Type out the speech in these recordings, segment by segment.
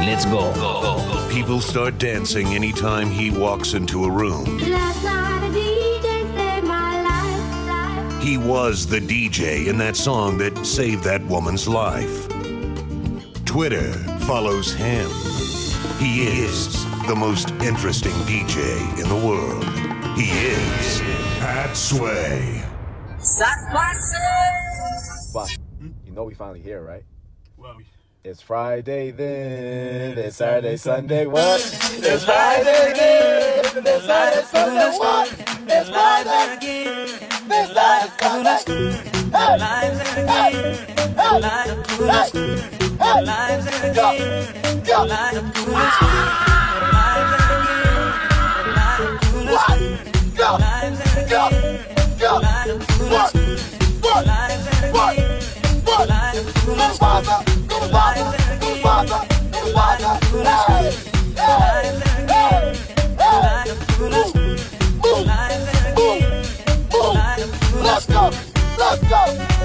Let's go. People start dancing anytime he walks into a room. Last night a DJ saved my life. He was the DJ in that song that saved that woman's life. Twitter follows him. He is the most interesting DJ in the world. He is Pat Sway. Fuck. You know we finally here, right? It's Friday then, it's Saturday, Sunday, what? It's Friday then, it's Saturday, Sunday, what? It's Friday again, it's Saturday, Sunday. Hey, hey, hey, hey, hey, go, go. What? Go, go, go. What? What? What? What? Let's go, let's go.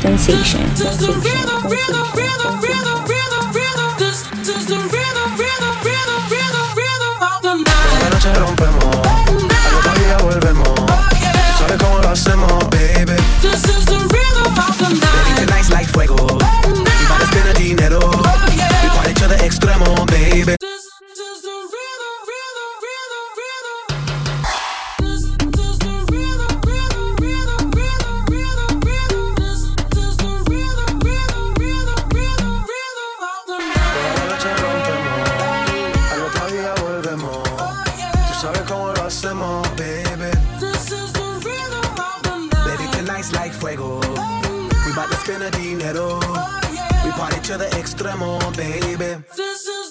dispensation. dinero. Oh, yeah. We party to the extremo, baby. This is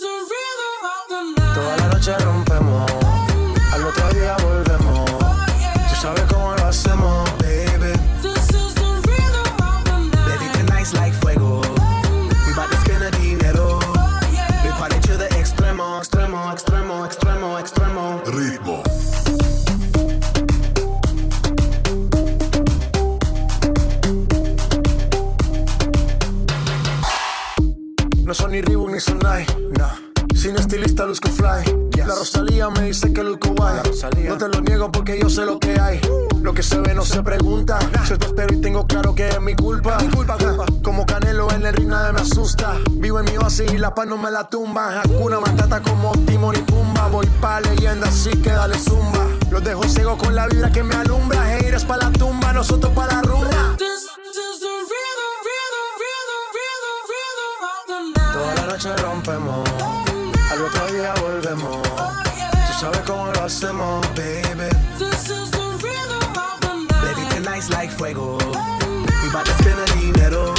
fly. La Rosalía me dice que luzco guay. No te lo niego porque yo sé lo que hay. Lo que se ve no se pregunta. Yo te espero y tengo claro que es mi culpa. Mi culpa. Ah, como Canelo en el ring nadie me asusta. Vivo en mi oasis y la paz no me la tumba. Hakuna Matata como Timon y Pumba. Voy pa' leyenda así que dale zumba. Los dejo ciego con la vibra que me alumbra. Haters pa' la tumba, nosotros pa' la rumba. Toda la noche rompemos otro día volvemos. Tú sabes cómo lo hacemos, baby. Baby, tonight's like fuego. We bout to spend the dinero.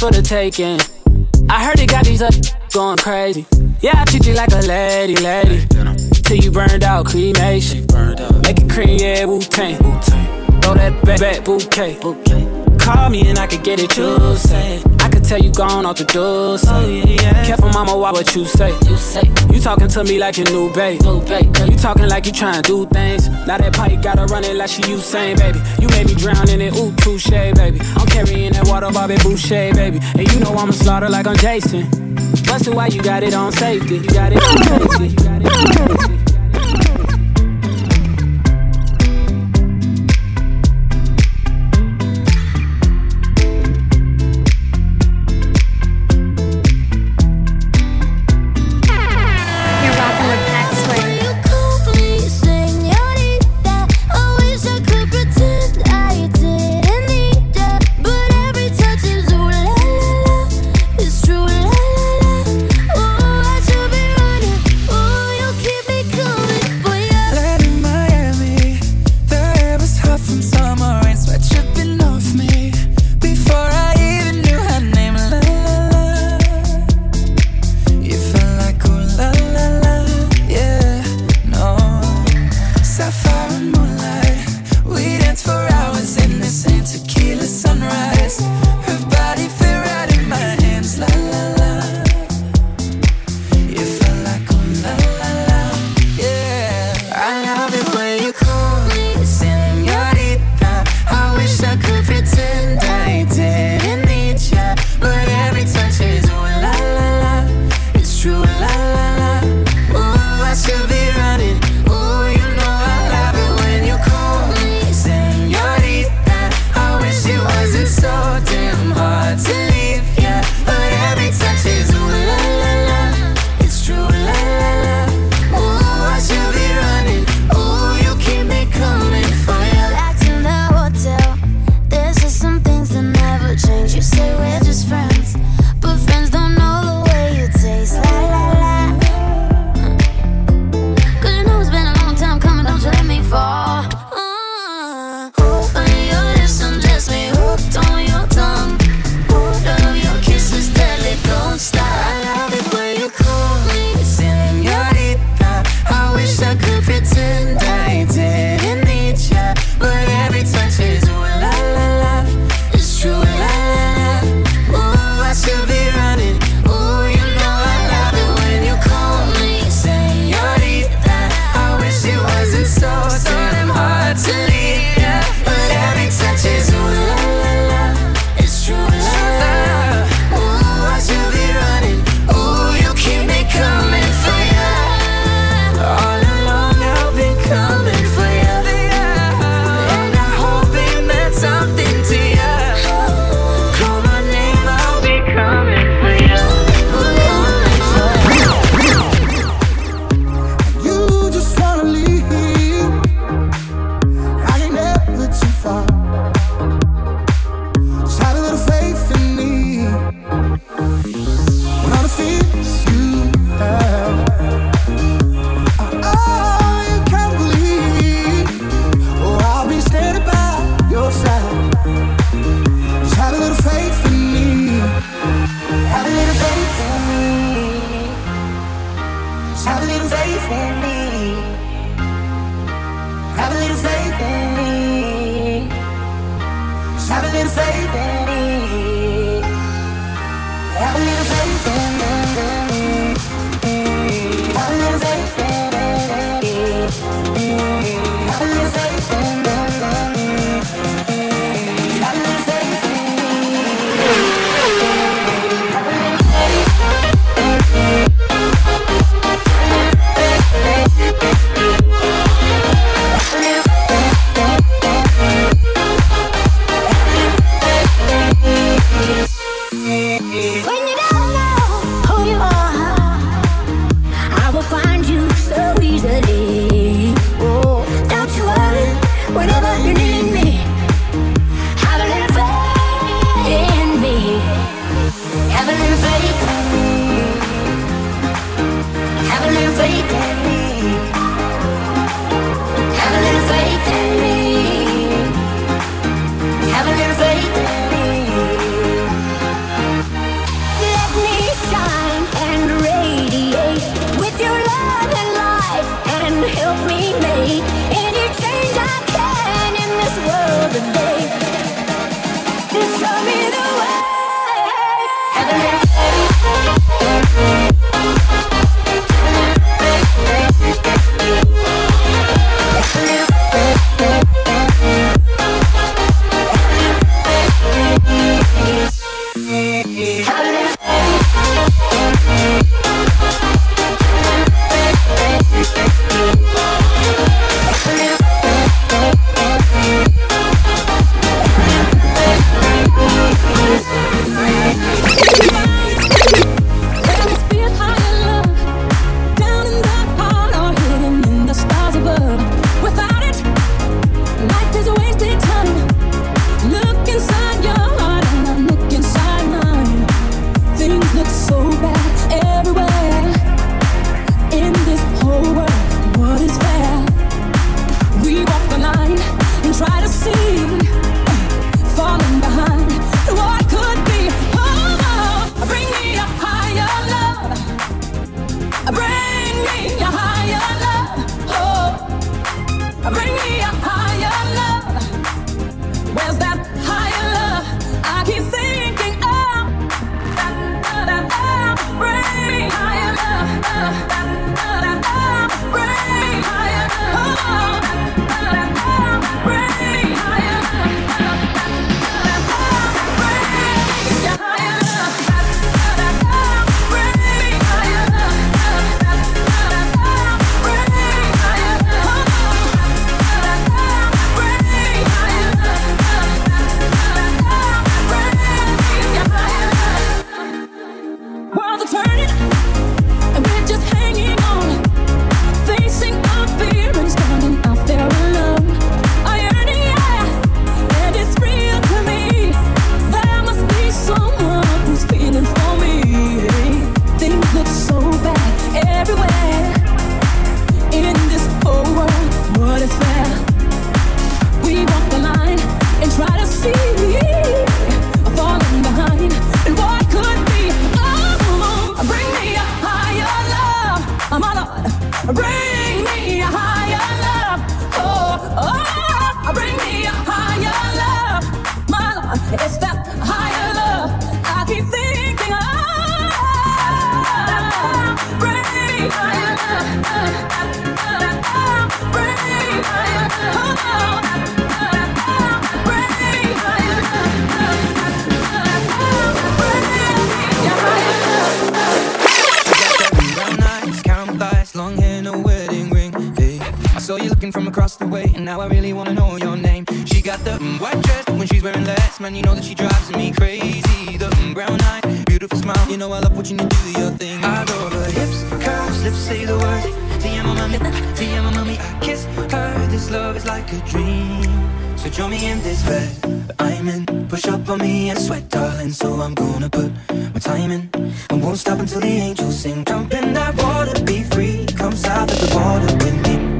For the taking. I heard it got these up going crazy. Yeah, I treat you like a lady, lady. Till you burned out, cremation. Make it cream, yeah, Wu Tang. Throw that back, back bouquet. Call me and I could get it, you say. Tell you gone off the door. Oh, yeah, yeah. Careful, mama, why what you say? You say you talking to me like your new babe. New babe. You talking like you trying to do things. Now that pipe gotta run it like she Usain, baby. You made me drown in it, ooh, touche, baby. I'm carrying that water, Bobby Boucher, baby. And you know I'ma slaughter like I'm Jason. Busted why you got it on safety. You got it on safety. You got it on safety. lips say the words. Te amo mami, te my mami I kiss her, this love is like a dream. So join me in this bed. I'm in. Push up on me and sweat darling. So I'm gonna put my time in. I won't stop until the angels sing. Jump in that water, be free. Come south of the border with me.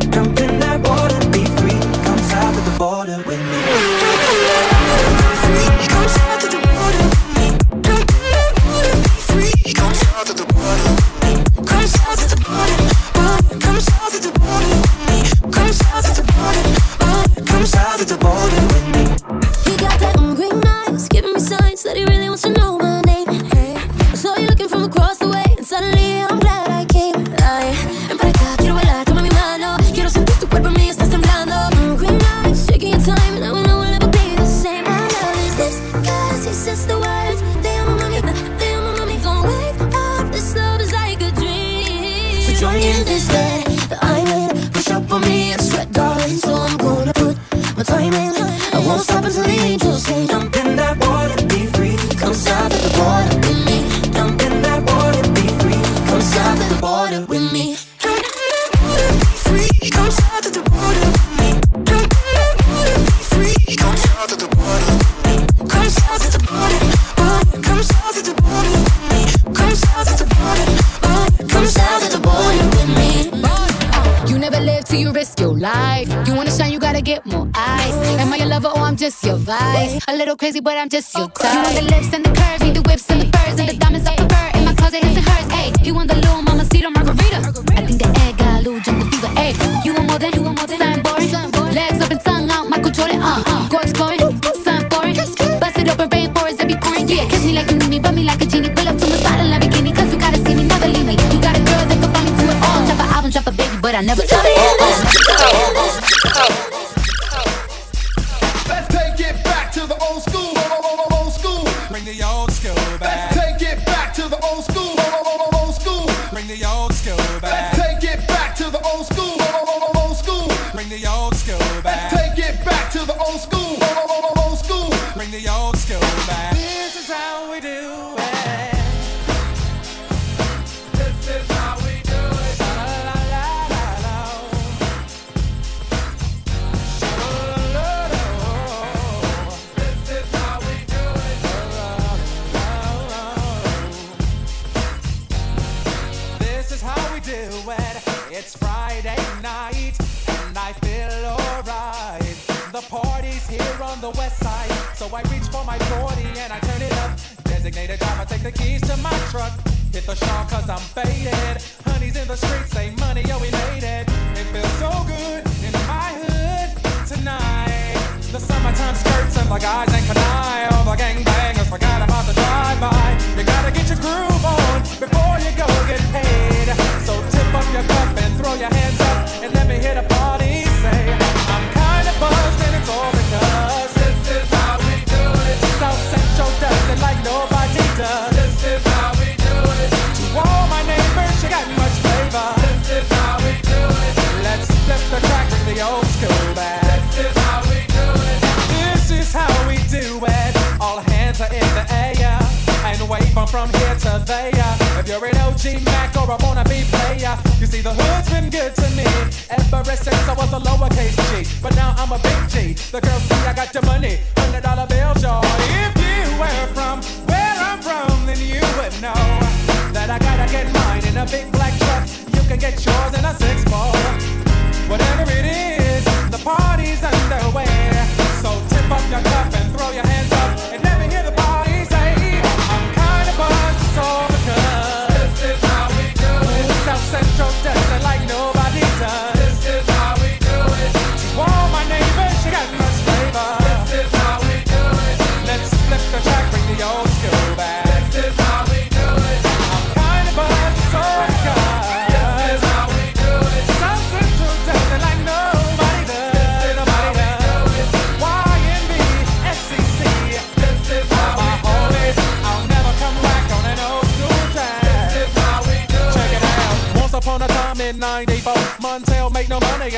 Crazy, but I'm just your type. You want the lips and the curves, need the whips and the furs and the diamonds I prefer. In my closet, his and hers. Hey, you want the little mama cedar margarita? I think the egg got a little jungle fever. Hey, you want more than you want more than something boring. Legs up and tongue out, Michael Jordan. Uh, uh, go exploring, something boring. Bust it open, rainforest and be pouring. Yeah, kiss me like you need me, but me like a genie. Pull up to my spot in Lamborghini, cause you gotta see me, never leave me. You got a girl that can find me through it all. Drop an album, drop a baby, but I never drop it. conveyor. If you're an OG Mac or a wanna be player, you see the hood's been good to me ever since I was a lowercase G. But now I'm a big G. The girls see I got your money, hundred dollar bills, y'all. If you were from where I'm from, then you would know that I gotta get mine in a big black truck. You can get yours in a six ball. Whatever it is, the party's underway. So tip up your cup and throw your hands up.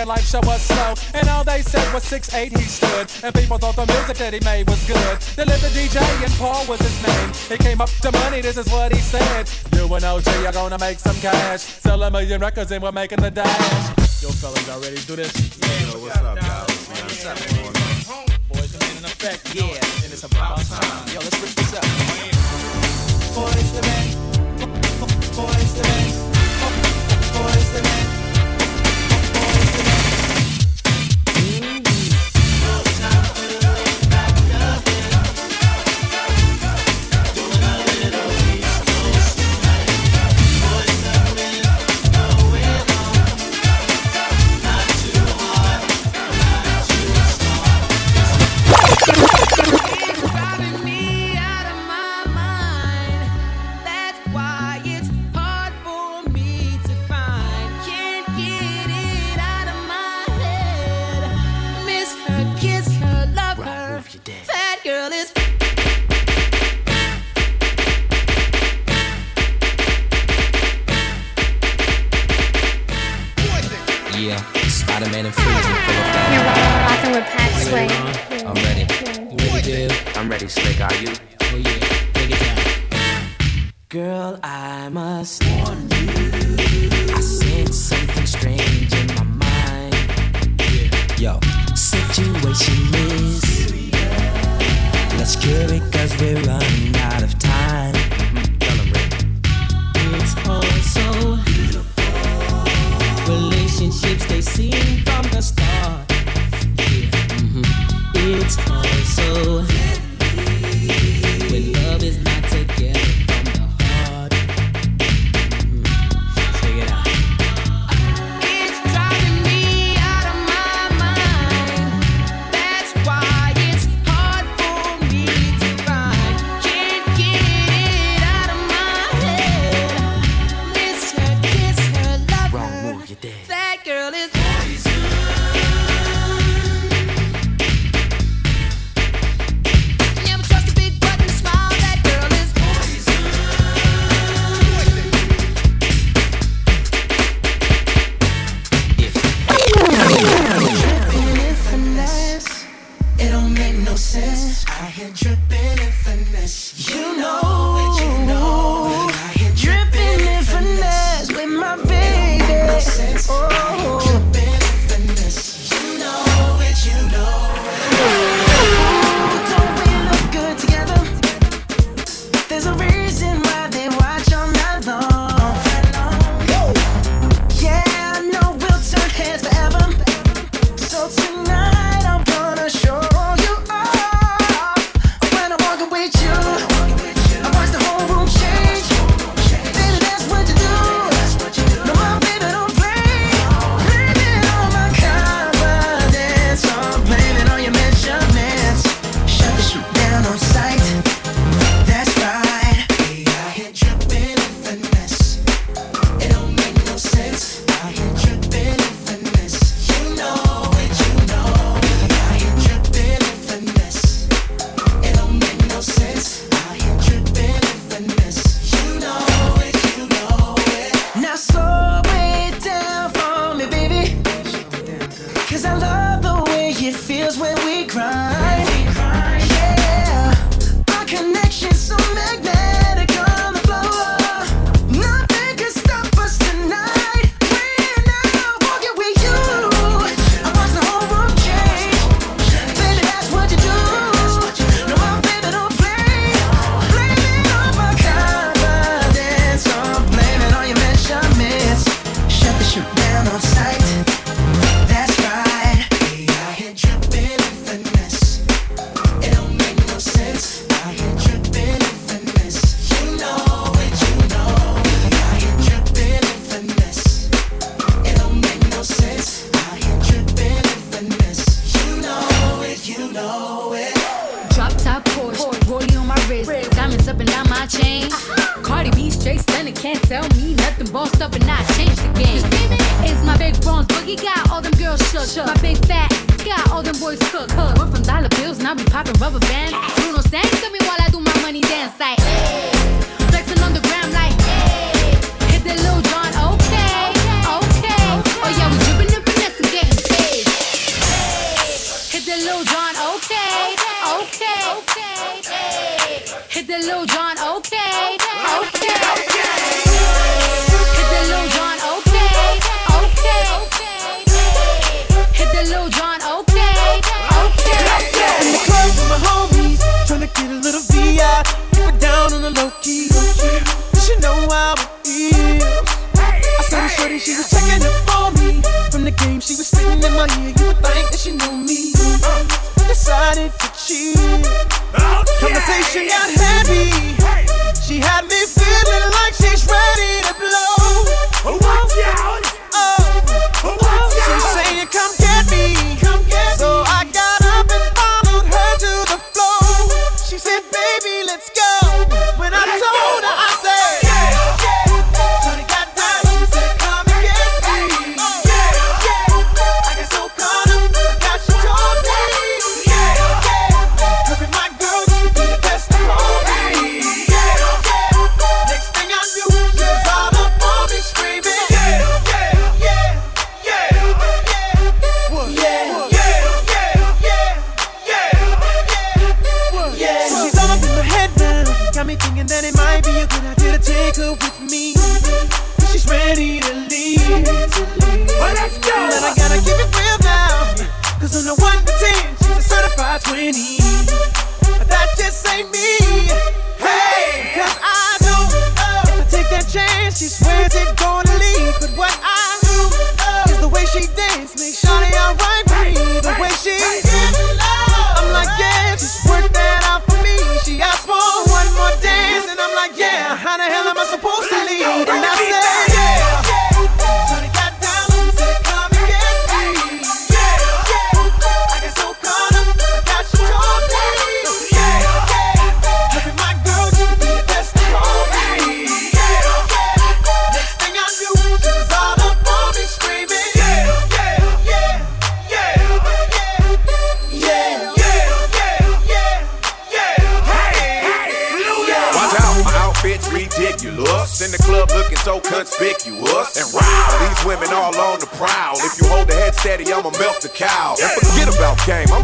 Made and life show was slow. And all they said was 6'8 he stood. And people thought the music that he made was good. They lived the DJ and Paul was his name. He came up to money, this is what he said. You and OG are gonna make some cash. Sell a million records and we're making the dash. Yo, fellas, y'all ready to do this? Yeah, Yo, what's up, guys? What's up, Boys, the in effect. Yeah, and it's about time. Yo, let's rip this up. Boys, the man. Boys, the man. Boys, the man.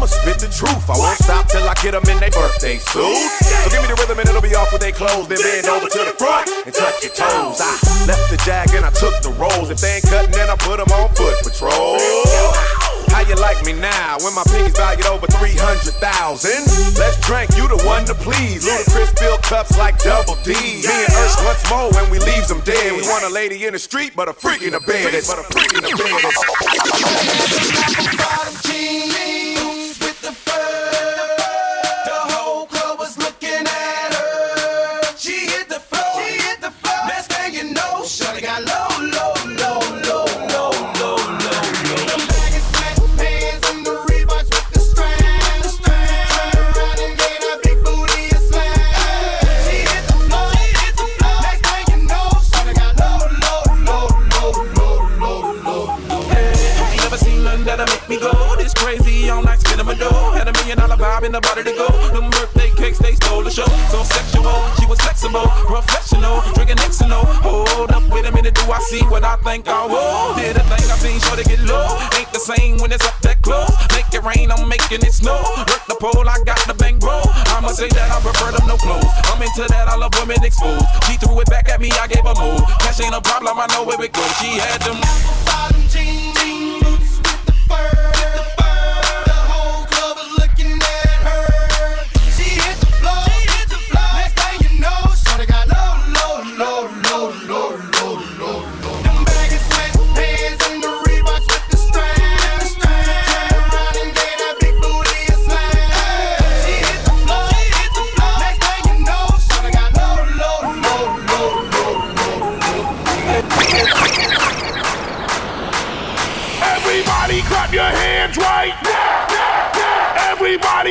Spit the truth. I won't stop till I get them in their birthday suits. So give me the rhythm and it'll be off with their clothes. Then bend over to the front and touch your toes. I left the jag and I took the rolls. If they ain't cutting, then I put them on foot patrol. How you like me now when my pinky's valued over 300,000? Let's drink, you the one to please. Ludacris fill cups like double D. Me and Ursh once more when we leaves them dead. We want a lady in the street, but a freak in the bed. But a freak in the bed. Me go this crazy all night my dough. Had a million dollar vibe in the body to go. Them birthday cakes, they stole the show. So sexual, she was flexible, professional, drinking Xano. Hold up, wait a minute, do I see what I think I will? Did a thing I seen sure to get low. Ain't the same when it's up that close. Make it rain, I'm making it snow. Work the pole, I got the bang bro. I'ma say that I prefer them no clothes. I'm into that, I love women exposed. She threw it back at me, I gave her move. Cash ain't a problem, I know where it goes. She had them. bottom jeans, jeans, boots with the fur.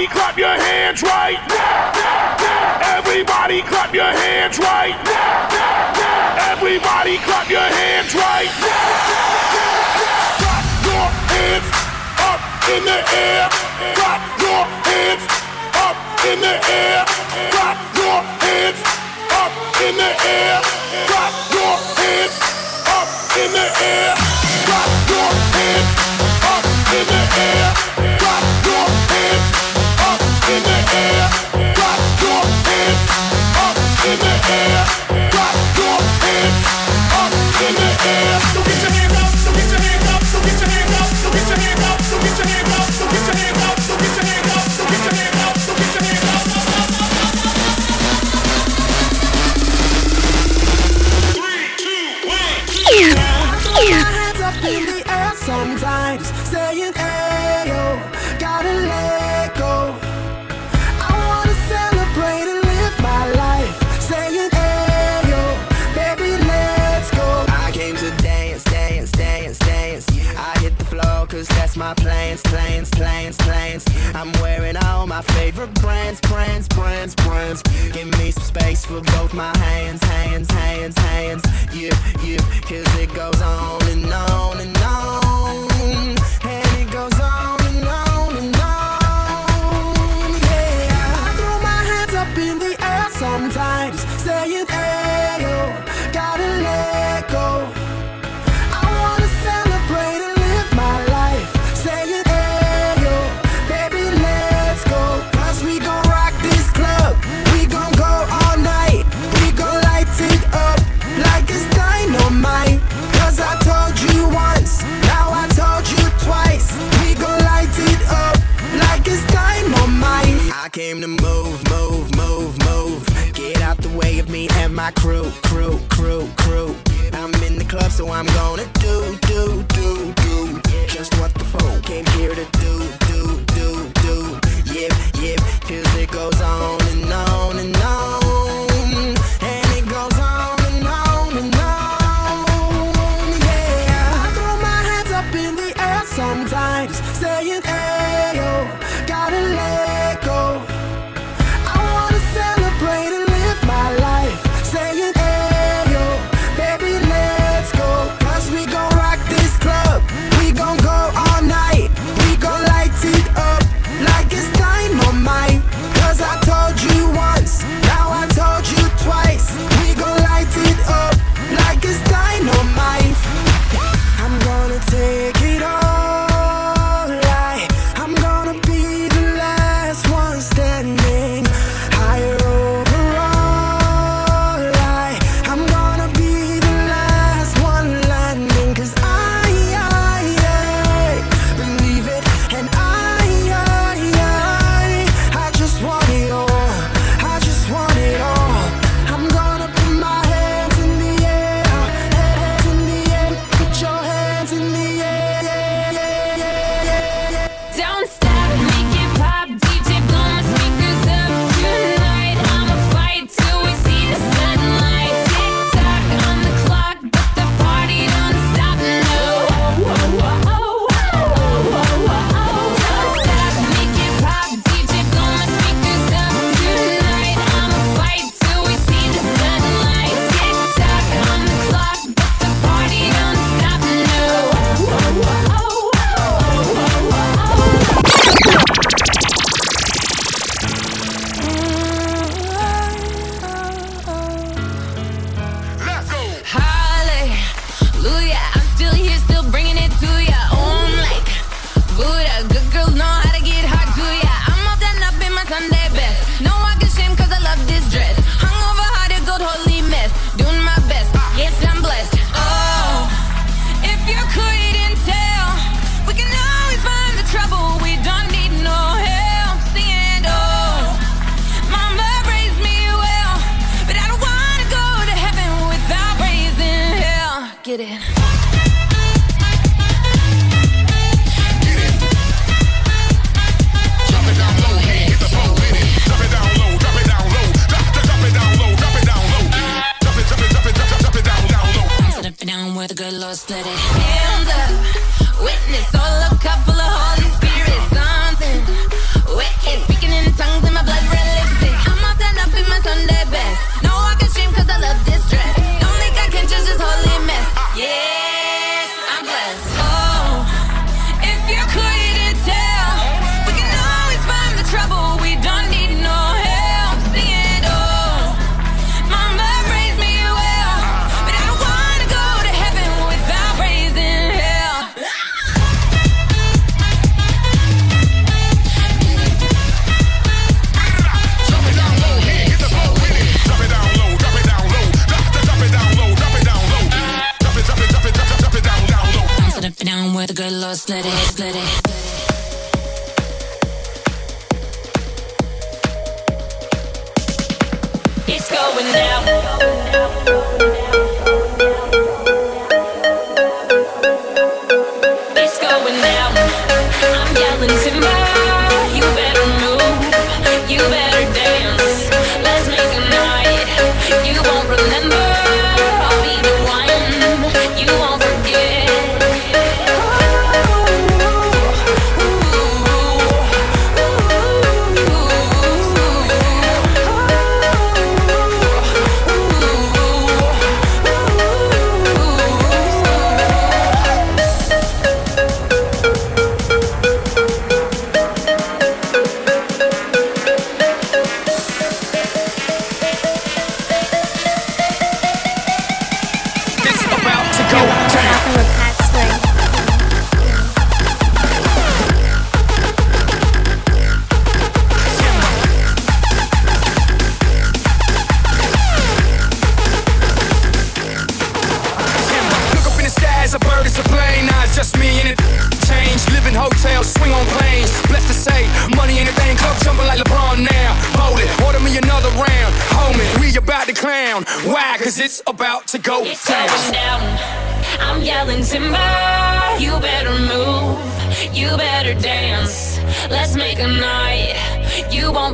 Clap your hands right. Everybody clap your hands right. Everybody clap your hands right. Clap your hands up in the air. Clap your hands up in the air. Clap your hands up in the air. Clap your hands up in the air. Clap your hands up in the air. Clap your hands goes on lost, let it, let it.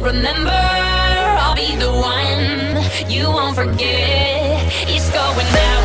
remember. I'll be the one you won't forget. It's going down.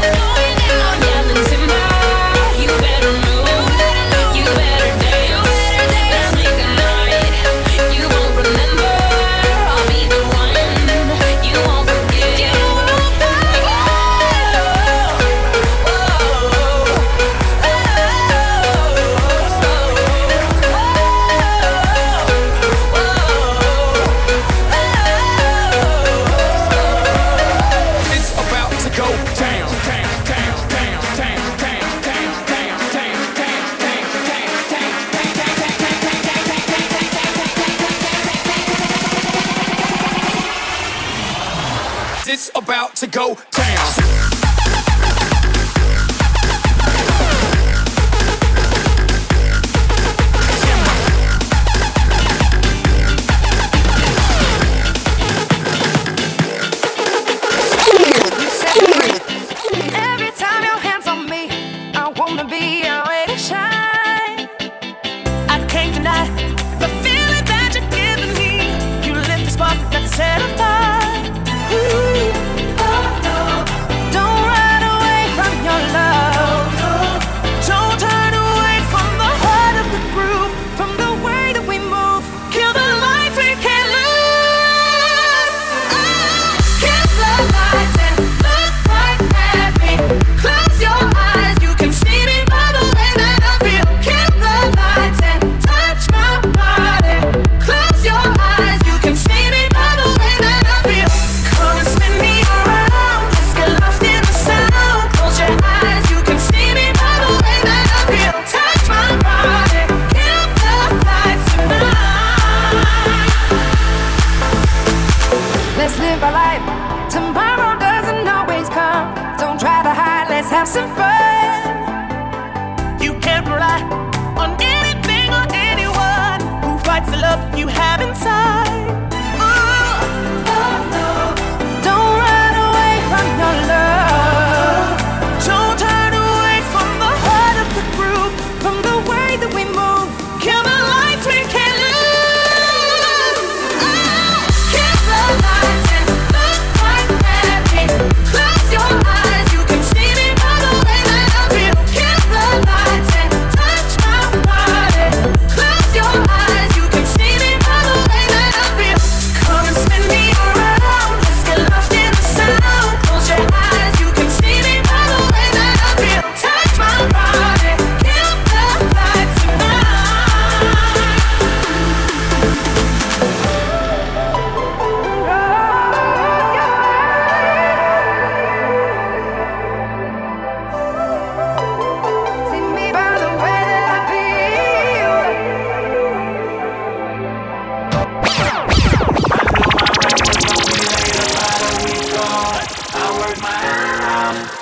my hand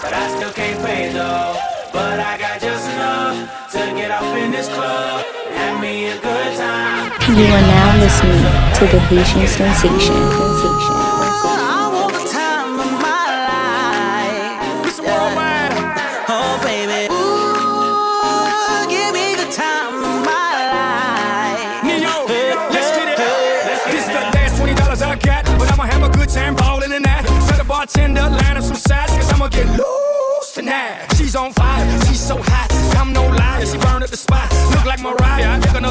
but I still can't pay though. But I got just enough to get off in this club. Have me a good time. You are now listening to the Haitian sensation. sensation.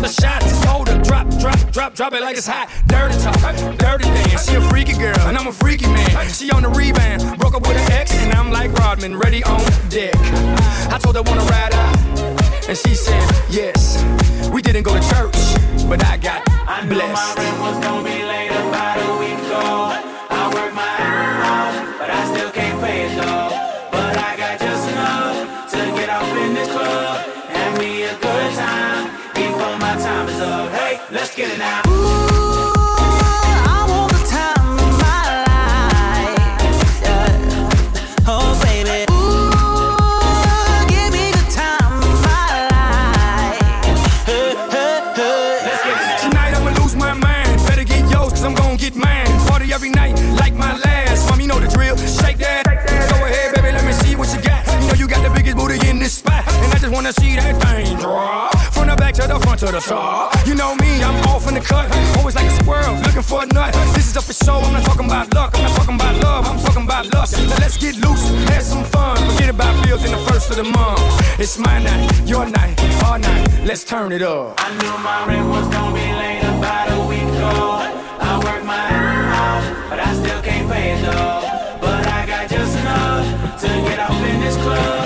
the shots. Just hold drop, drop, drop, drop it like it's hot. Dirty talk, dirty dance. She a freaky girl, and I'm a freaky man. She on the rebound, broke up with an ex, and I'm like Rodman, ready on deck. I told her wanna ride out, and she said yes. We didn't go to church, but I got I blessed. To the top. You know me, I'm off in the cut. Always like a squirrel, looking for a nut. This is up for show, I'm not talking about luck. I'm not talking about love, I'm talking about lust. Now let's get loose, have some fun. Forget about bills in the first of the month. It's my night, your night, our night. Let's turn it up. I knew my rent was gonna be late about a week ago. I worked my ass off, but I still can't pay it though. But I got just enough to get off in this club.